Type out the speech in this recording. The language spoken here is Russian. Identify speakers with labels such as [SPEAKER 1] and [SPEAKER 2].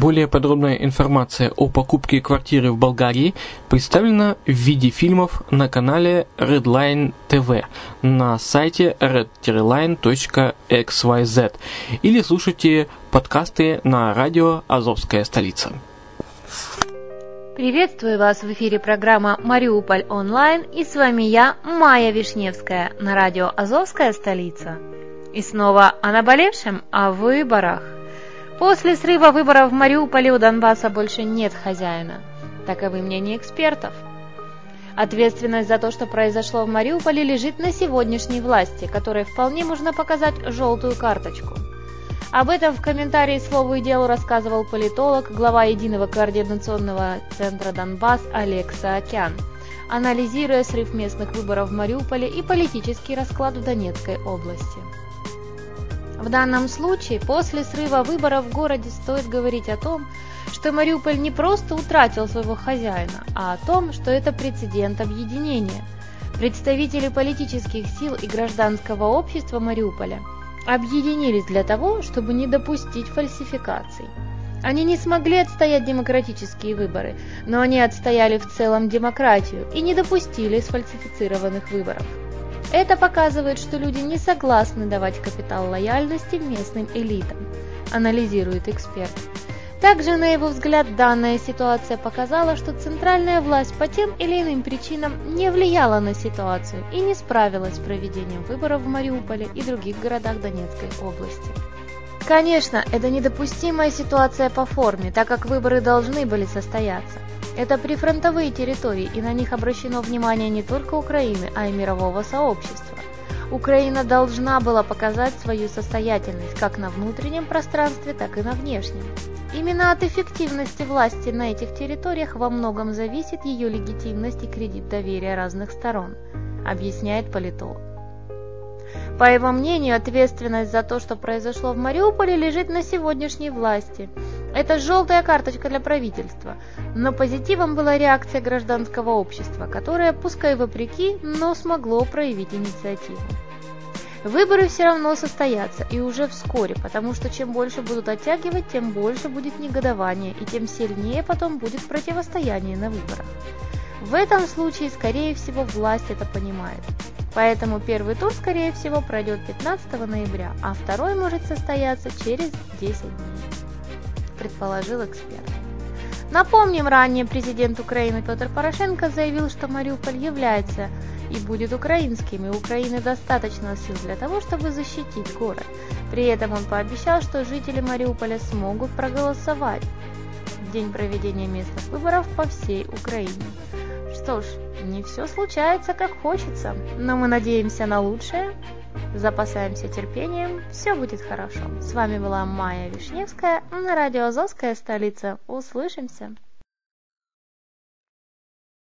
[SPEAKER 1] Более подробная информация о покупке квартиры в Болгарии представлена в виде фильмов на канале Redline TV на сайте redline.xyz или слушайте подкасты на радио «Азовская столица».
[SPEAKER 2] Приветствую вас в эфире программа «Мариуполь онлайн» и с вами я, Майя Вишневская, на радио «Азовская столица». И снова о наболевшем, о выборах – После срыва выборов в Мариуполе у Донбасса больше нет хозяина. Таковы мнения экспертов. Ответственность за то, что произошло в Мариуполе, лежит на сегодняшней власти, которой вполне можно показать желтую карточку. Об этом в комментарии «Слову и делу» рассказывал политолог, глава Единого координационного центра «Донбасс» Олег Саакян, анализируя срыв местных выборов в Мариуполе и политический расклад в Донецкой области. В данном случае, после срыва выборов в городе стоит говорить о том, что Мариуполь не просто утратил своего хозяина, а о том, что это прецедент объединения. Представители политических сил и гражданского общества Мариуполя объединились для того, чтобы не допустить фальсификаций. Они не смогли отстоять демократические выборы, но они отстояли в целом демократию и не допустили сфальсифицированных выборов. Это показывает, что люди не согласны давать капитал лояльности местным элитам, анализирует эксперт. Также, на его взгляд, данная ситуация показала, что центральная власть по тем или иным причинам не влияла на ситуацию и не справилась с проведением выборов в Мариуполе и других городах Донецкой области. Конечно, это недопустимая ситуация по форме, так как выборы должны были состояться. Это прифронтовые территории, и на них обращено внимание не только Украины, а и мирового сообщества. Украина должна была показать свою состоятельность как на внутреннем пространстве, так и на внешнем. Именно от эффективности власти на этих территориях во многом зависит ее легитимность и кредит доверия разных сторон, объясняет политолог. По его мнению, ответственность за то, что произошло в Мариуполе, лежит на сегодняшней власти – это желтая карточка для правительства, но позитивом была реакция гражданского общества, которое, пускай вопреки, но смогло проявить инициативу. Выборы все равно состоятся, и уже вскоре, потому что чем больше будут оттягивать, тем больше будет негодование, и тем сильнее потом будет противостояние на выборах. В этом случае, скорее всего, власть это понимает. Поэтому первый тур, скорее всего, пройдет 15 ноября, а второй может состояться через 10 дней, предположил эксперт. Напомним, ранее президент Украины Петр Порошенко заявил, что Мариуполь является и будет украинским, и Украины достаточно сил для того, чтобы защитить город. При этом он пообещал, что жители Мариуполя смогут проголосовать в день проведения местных выборов по всей Украине. Что ж, не все случается как хочется, но мы надеемся на лучшее, запасаемся терпением, все будет хорошо. С вами была Майя Вишневская на радио Азовская столица. Услышимся!